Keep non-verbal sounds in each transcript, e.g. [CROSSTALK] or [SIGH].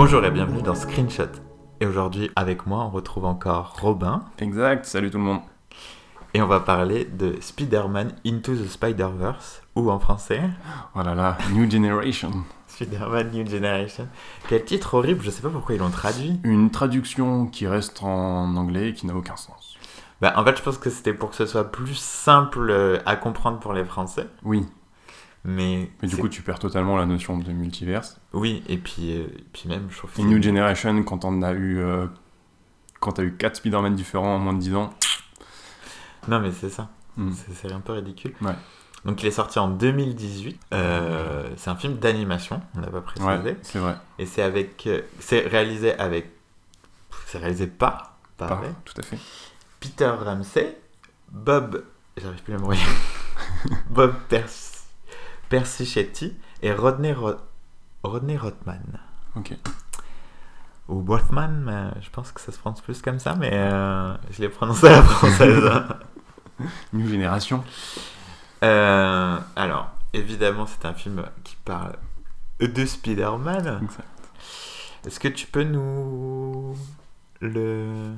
Bonjour et bienvenue dans Screenshot. Et aujourd'hui, avec moi, on retrouve encore Robin. Exact, salut tout le monde. Et on va parler de Spider-Man Into the Spider-Verse, ou en français, Oh là là, New Generation. Spider-Man New Generation. Quel titre horrible, je sais pas pourquoi ils l'ont traduit. Une traduction qui reste en anglais et qui n'a aucun sens. Bah, en fait, je pense que c'était pour que ce soit plus simple euh, à comprendre pour les Français. Oui, Mais, mais du coup tu perds totalement la notion de multiverse. oui, et puis, euh, et puis même, je trouve que New Generation, quand on a eu... euh, quand t'as eu 4 Spider-Man différents en moins de 10 ans, Non, mais c'est ça. hmm, C'est un peu ridicule. Ouais. Donc, il est sorti en 2018. Euh, c'est un film d'animation, on n'a pas précisé. ouais, c'est vrai. Et c'est avec. c'est réalisé avec. C'est réalisé par. Par, Pas- tout à fait. Peter Ramsey, Bob. J'arrive plus à me. [LAUGHS] Bob Pers- Persichetti et Rodney, Ro- Rodney Rothman. Ok. Ou Rothman, mais je pense que ça se prononce plus comme ça, mais euh, je l'ai prononcé à la française. [LAUGHS] New Generation. Euh, alors, évidemment, c'est un film qui parle de Spider-Man. Exact. Est-ce que tu peux nous le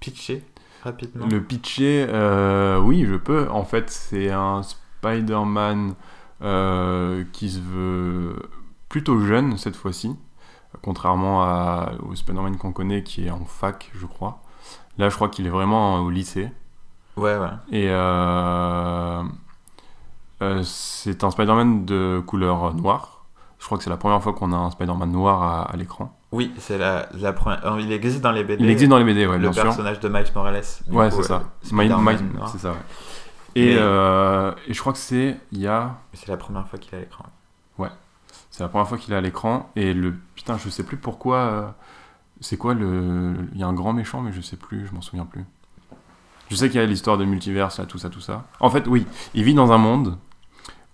pitcher rapidement? Le pitcher, euh, oui, je peux. En fait, c'est un Spider-Man euh, qui se veut plutôt jeune cette fois-ci, contrairement à, au Spider-Man qu'on connaît qui est en fac, je crois. Là, je crois qu'il est vraiment au lycée. Ouais, ouais. Et euh, euh, c'est un Spider-Man de couleur noire. Je crois que c'est la première fois qu'on a un Spider-Man noir à, à l'écran. Oui, c'est la, la première. Il existe dans les BD. Il existe dans les BD, ouais, le bien sûr. personnage de Miles Morales. Ouais, c'est ça. noir. c'est ça, ouais. Et, euh, et je crois que c'est il y a C'est la première fois qu'il est à l'écran. C'est la première fois qu'il est à l'écran et le putain, je sais plus pourquoi. euh, c'est quoi le. Il y a un grand méchant, mais je sais plus, je m'en souviens plus. Je sais qu'il y a l'histoire de multiverse, là, tout ça, tout ça. En fait, oui, il vit dans un monde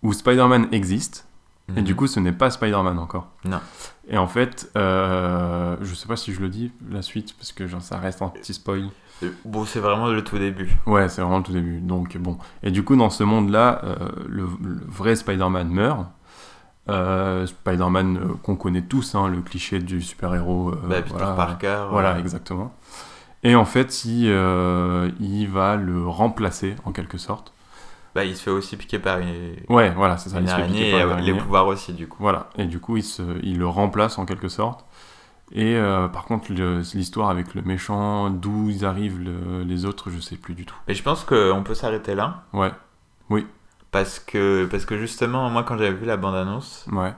où Spider-Man existe et Mhm. du coup, ce n'est pas Spider-Man encore. Non. Et en fait, euh, je sais pas si je le dis la suite parce que genre, ça reste un petit spoil. Bon, c'est vraiment le tout début. Ouais, c'est vraiment le tout début. Donc bon. Et du coup, dans ce monde-là, euh, le, le vrai Spider-Man meurt. Euh, Spider-Man euh, qu'on connaît tous, hein, le cliché du super-héros. Bah, Peter voilà, Parker. Voilà, exactement. Et en fait, il, il va le remplacer en quelque sorte. Bah, il se fait aussi piquer par une, Ouais, voilà, c'est ça. une il se fait araignée piquer et par une les pouvoirs aussi, du coup. Voilà. Et du coup, il, se, il le remplace en quelque sorte. Et euh, par contre, l'histoire avec le méchant, d'où ils arrivent le- les autres, je sais plus du tout. Et je pense qu'on peut s'arrêter là. Ouais, Parce que, parce que justement, moi, quand j'avais vu la bande-annonce, ouais.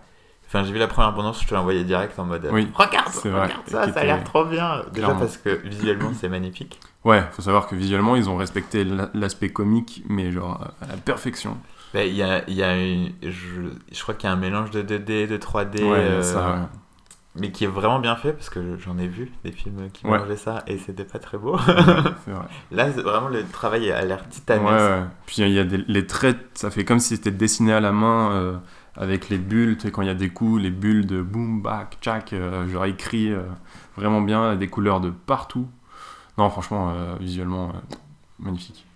Enfin, j'ai vu la première bande-annonce, je te l'ai envoyé direct en mode Oui, Regarde, regarde ça, ça a l'air trop bien. Déjà Clairement. parce que visuellement, c'est magnifique. Ouais, faut savoir que visuellement, ils ont respecté la- l'aspect comique, mais genre à la perfection. Bah, Il y a, y a une- je, je crois qu'il y a un mélange de 2D, de 3D, ouais, euh, ça, ouais. mais qui est vraiment bien fait parce que j'en ai vu des films qui Ouais. mélangeaient ça et c'était pas très beau. vrai. [LAUGHS] Là, vraiment le travail a l'air titanesque. ouais. Puis il y a des, les traits, ça fait comme si c'était dessiné à la main euh, avec les bulles, tu sais, quand il y a des coups, les bulles de boom, back, tchac, euh, genre écrit euh, vraiment bien, des couleurs de partout. Non, franchement, euh, visuellement, euh, magnifique.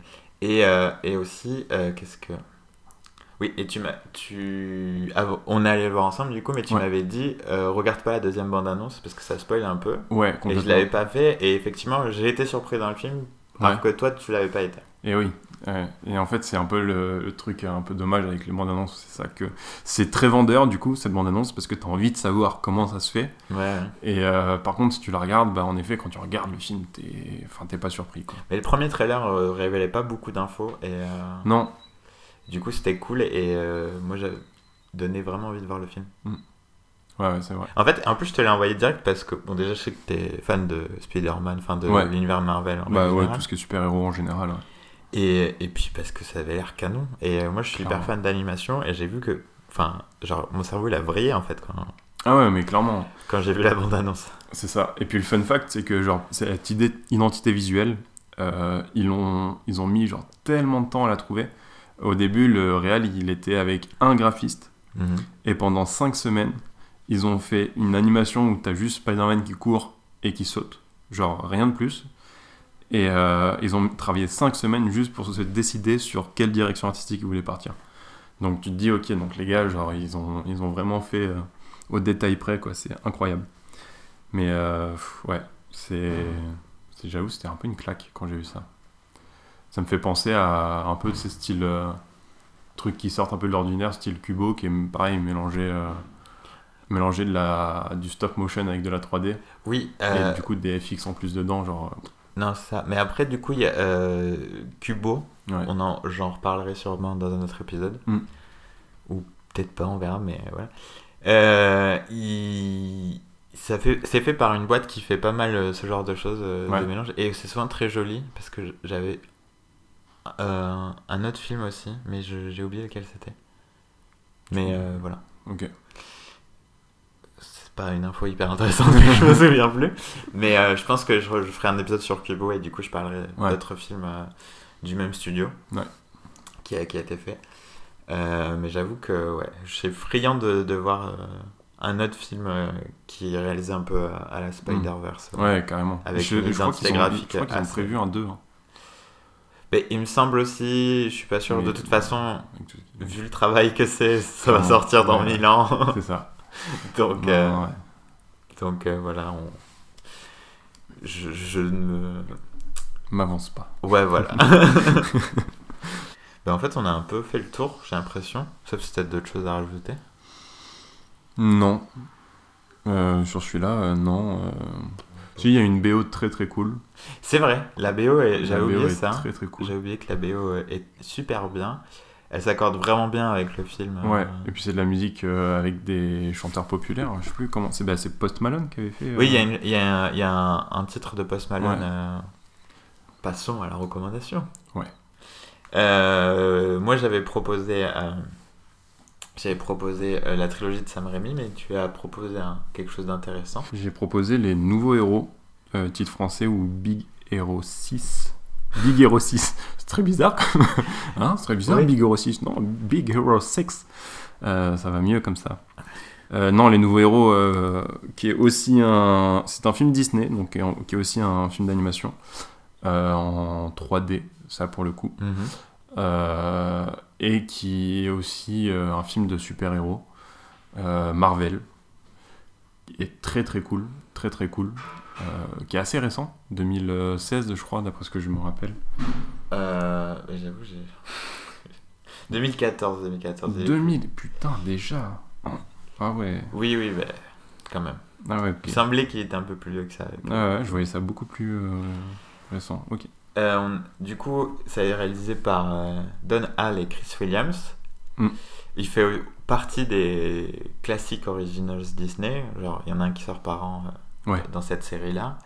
Et, et aussi, qu'est-ce que. Oui, et tu m'as. Tu... ah, on est allé le voir ensemble du coup, mais tu Ouais. m'avais dit regarde pas la deuxième bande-annonce parce que ça spoil un peu. Ouais, Et je complètement. l'avais pas fait, et effectivement, j'ai été surpris dans le film, alors que toi, tu l'avais pas été. Et oui. Ouais. Et en fait, c'est un peu le, le truc un peu dommage avec les bandes annonces, c'est ça que c'est très vendeur du coup cette bande annonce parce que tu as envie de savoir comment ça se fait. Ouais. Et euh, par contre, si tu la regardes, bah en effet, quand tu regardes le film, t'es, enfin, t'es pas surpris quoi. Mais le premier trailer euh, révélait pas beaucoup d'infos, et euh, Non, du coup, c'était cool, et moi, j'avais donné vraiment envie de voir le film. ouais, ouais, c'est vrai. En fait, en plus, je te l'ai envoyé direct parce que, bon, déjà, je sais que t'es fan de Spider-Man, enfin de Ouais. l'univers Marvel. en Bah ouais, tout ce qui est super héros en général. ouais. Et, et puis parce que ça avait l'air canon. Et euh, moi, je suis hyper Clairement. fan d'animation, et j'ai vu que, enfin, genre, mon cerveau, il a vrillé en fait quand, Ah ouais, mais clairement, quand j'ai vu la bande-annonce. c'est ça. Et puis le fun fact, c'est que genre cette idée identité visuelle, euh, ils ont ils ont mis genre tellement de temps à la trouver. Au début, le réal, il était avec un graphiste. Mhm. Et pendant 5 semaines, ils ont fait une animation où t'as juste Spider-Man qui court et qui saute. Genre rien de plus. Et euh, ils ont travaillé 5 semaines juste pour se décider sur quelle direction artistique ils voulaient partir. Donc tu te dis, ok, donc les gars, genre, ils ont, ils ont vraiment fait euh, au détail près, quoi. C'est incroyable. Mais euh, pff, ouais, c'est. c'est- J'avoue, c'était un peu une claque quand j'ai vu ça. Ça me fait penser à un peu de ces styles. trucs qui sortent un peu de l'ordinaire, style Kubo, qui est pareil, mélangé. mélangé de la, du stop motion avec de la 3D. Oui, euh, Et du coup, des FX en plus dedans, genre. Non, ça. Mais après, du coup, il y a euh, Kubo. Ouais. On en, j'en reparlerai sûrement dans un autre épisode. Mm. Ou peut-être pas, on verra, mais voilà. Euh, il... ça fait... C'est fait par une boîte qui fait pas mal euh, ce genre de choses, euh, Ouais. de mélange. Et c'est souvent très joli, parce que j'avais euh, un autre film aussi, mais je- j'ai oublié lequel c'était. Mais voilà. Ok. Pas une info hyper intéressante, mais je me [LAUGHS] souviens plus. Mais euh, je pense que je, je ferai un épisode sur Kubo et du coup je parlerai Ouais. d'autres films euh, du même studio Ouais. qui, a, qui a été fait. Euh, mais j'avoue que ouais, je suis friand de, de voir un autre film qui est réalisé un peu à, à la Spider-Verse. Ouais, carrément. Avec je, une je crois identité ont, je graphique crois qu'ils ont prévu un 2. hein, Mais il me semble aussi, je suis pas sûr, Mais- de toute façon, vu le travail que c'est, ça va sortir dans Ouais. mille ans. C'est ça. [LAUGHS] Donc, euh, ouais. donc euh, voilà, on... je, je ne M'avance pas. Ouais, voilà. [LAUGHS] ben, en fait, on a un peu fait le tour, j'ai l'impression. Sauf si t'as d'autres choses à rajouter. Non. Euh, sur celui-là, euh, non. Si, il y a une BO très très cool. C'est vrai, la BO, est... J'avais oublié ça. très très cool. J'ai oublié que la BO est super bien. Elle s'accorde vraiment bien avec le film. Ouais, euh. et puis c'est de la musique euh, avec des chanteurs populaires. Je sais plus comment. C'est bah, Post Malone qui avait fait. euh, Oui, il y y il y a un, un titre de Post Malone. Ouais. euh, Passons à la recommandation. Ouais. Euh, moi, j'avais proposé, euh, j'avais proposé euh, la trilogie de Sam Raimi, mais tu as proposé quelque chose d'intéressant. J'ai proposé les nouveaux héros, euh, titre français ou Big Hero 6. Big Hero 6. C'est très bizarre. hein, c'est très bizarre, Oui. Big Hero 6. Non, Big Hero 6. Euh, ça va mieux comme ça. Euh, non, les nouveaux héros, euh, qui est aussi un. C'est un film Disney, donc qui est, en- qui est aussi un film d'animation en 3D, ça pour le coup. Mhm. Et qui est aussi un film de super-héros, Marvel, qui est très très cool, très très cool, qui est assez récent, 2016 je crois, d'après ce que je me rappelle. Euh, j'avoue, j'ai. [LAUGHS] 2014, 2014. j'ai- 2000, putain déjà Ah ouais, Oui, oui, mais quand même. ah ouais. Il semblait qu'il était un peu plus vieux que ça. avec- Ah ouais, je voyais ça beaucoup plus euh, récent, ok. Euh, on- du coup, ça est réalisé par euh, Don Hall et Chris Williams. Mm. Il fait partie des classiques originals Disney. Genre, il y en a un qui sort par an euh, Ouais. dans cette série-là.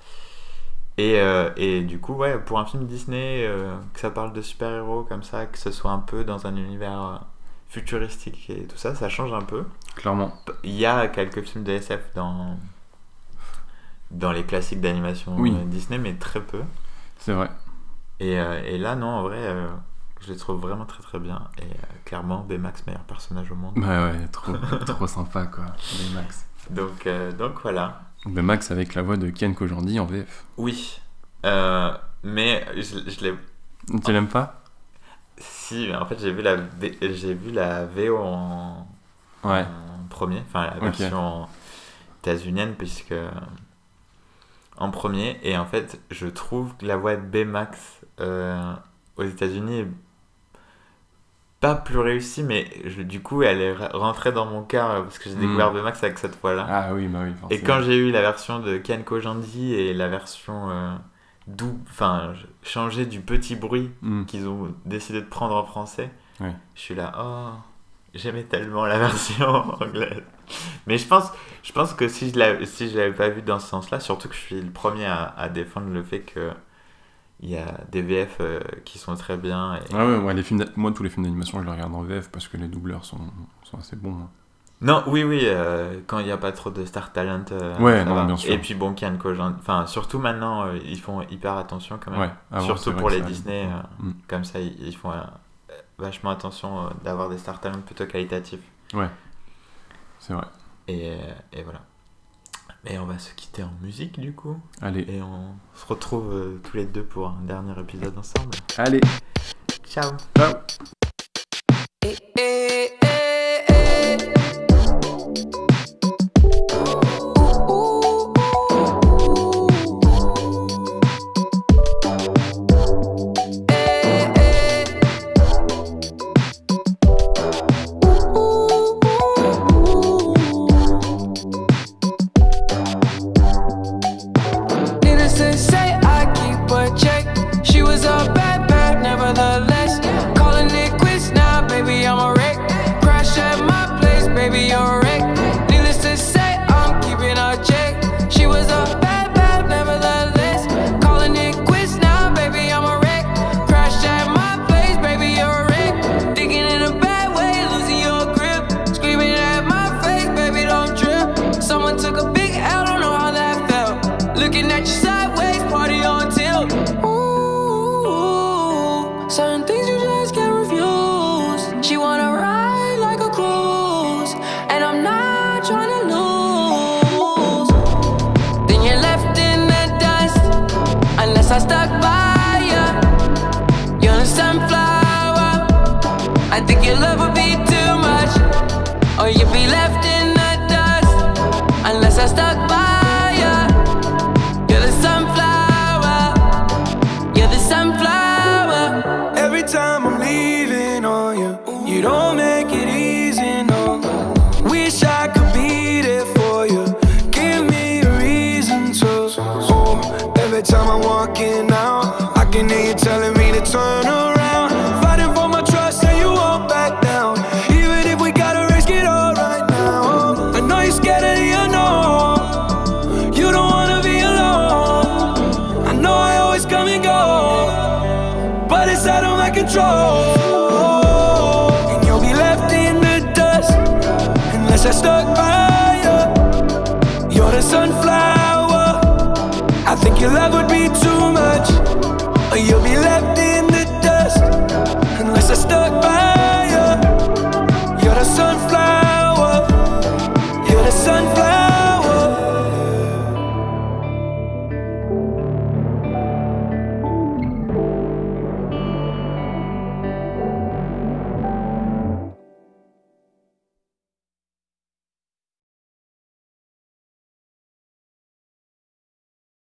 Et, euh, et du coup, ouais, pour un film Disney, euh, que ça parle de super-héros comme ça, que ce soit un peu dans un univers euh, futuristique et tout ça, ça change un peu. Clairement, Il y a quelques films de SF dans, dans les classiques d'animation Oui. Disney, mais très peu. c'est vrai. Et, et là, non, en vrai, je les trouve vraiment très très bien. Et clairement, Baymax, meilleur personnage au monde. Bah ouais, trop, [LAUGHS] trop sympa quoi, les Max. Donc, donc voilà. Bah Max avec la voix de Ken Kojandi en VF. Oui. Euh, mais je, je l'ai. Tu l'aimes pas? Si, mais en fait, j'ai vu la, j'ai vu la VO en, Ouais. en premier, enfin la version états-unienne, puisque en premier, et en fait, je trouve que la voix de Baymax euh, aux États-Unis est pas plus réussie, mais je- du coup, elle est re- rentrée dans mon cœur euh, parce que j'ai Mm. découvert Baymax avec cette voix-là. Ah oui, bah oui, et forcément. quand j'ai eu la version de Ken Kojandi et la version euh, enfin, changée du petit bruit Hmm. qu'ils ont décidé de prendre en français. Je suis là, oh, j'aimais tellement la [LAUGHS] version anglaise. Mais je pense, je pense que si je l'avais si pas vu dans ce sens-là, surtout que je suis le premier à, à défendre le fait que il y a des VF euh, qui sont très bien. Et... Ah ouais, ouais, les films moi tous les films d'animation je les regarde en VF parce que les doubleurs sont, sont assez bons. hein. Non, oui, oui, euh, quand il n'y a pas trop de star talent. euh, Ouais, non, bien sûr. Et puis bon, Kian Kojandi, enfin surtout maintenant, ils font hyper attention quand même. Ouais, surtout pour les Disney, euh, comme ça, ils, font vachement attention d'avoir des star talent plutôt qualitatifs. Mm. Ouais, c'est vrai. Et, et voilà. Et on va se quitter en musique du coup. Allez, Et on se retrouve euh, tous les deux pour un dernier épisode ensemble. allez, Ciao ciao your love would be too much, or you'd be left in the dust unless I stuck by you. You're the sunflower, you're the sunflower. Every time I'm leaving on you, you don't make it easy, no. Wish I could be there for you. Give me a reason to. Every time out, control.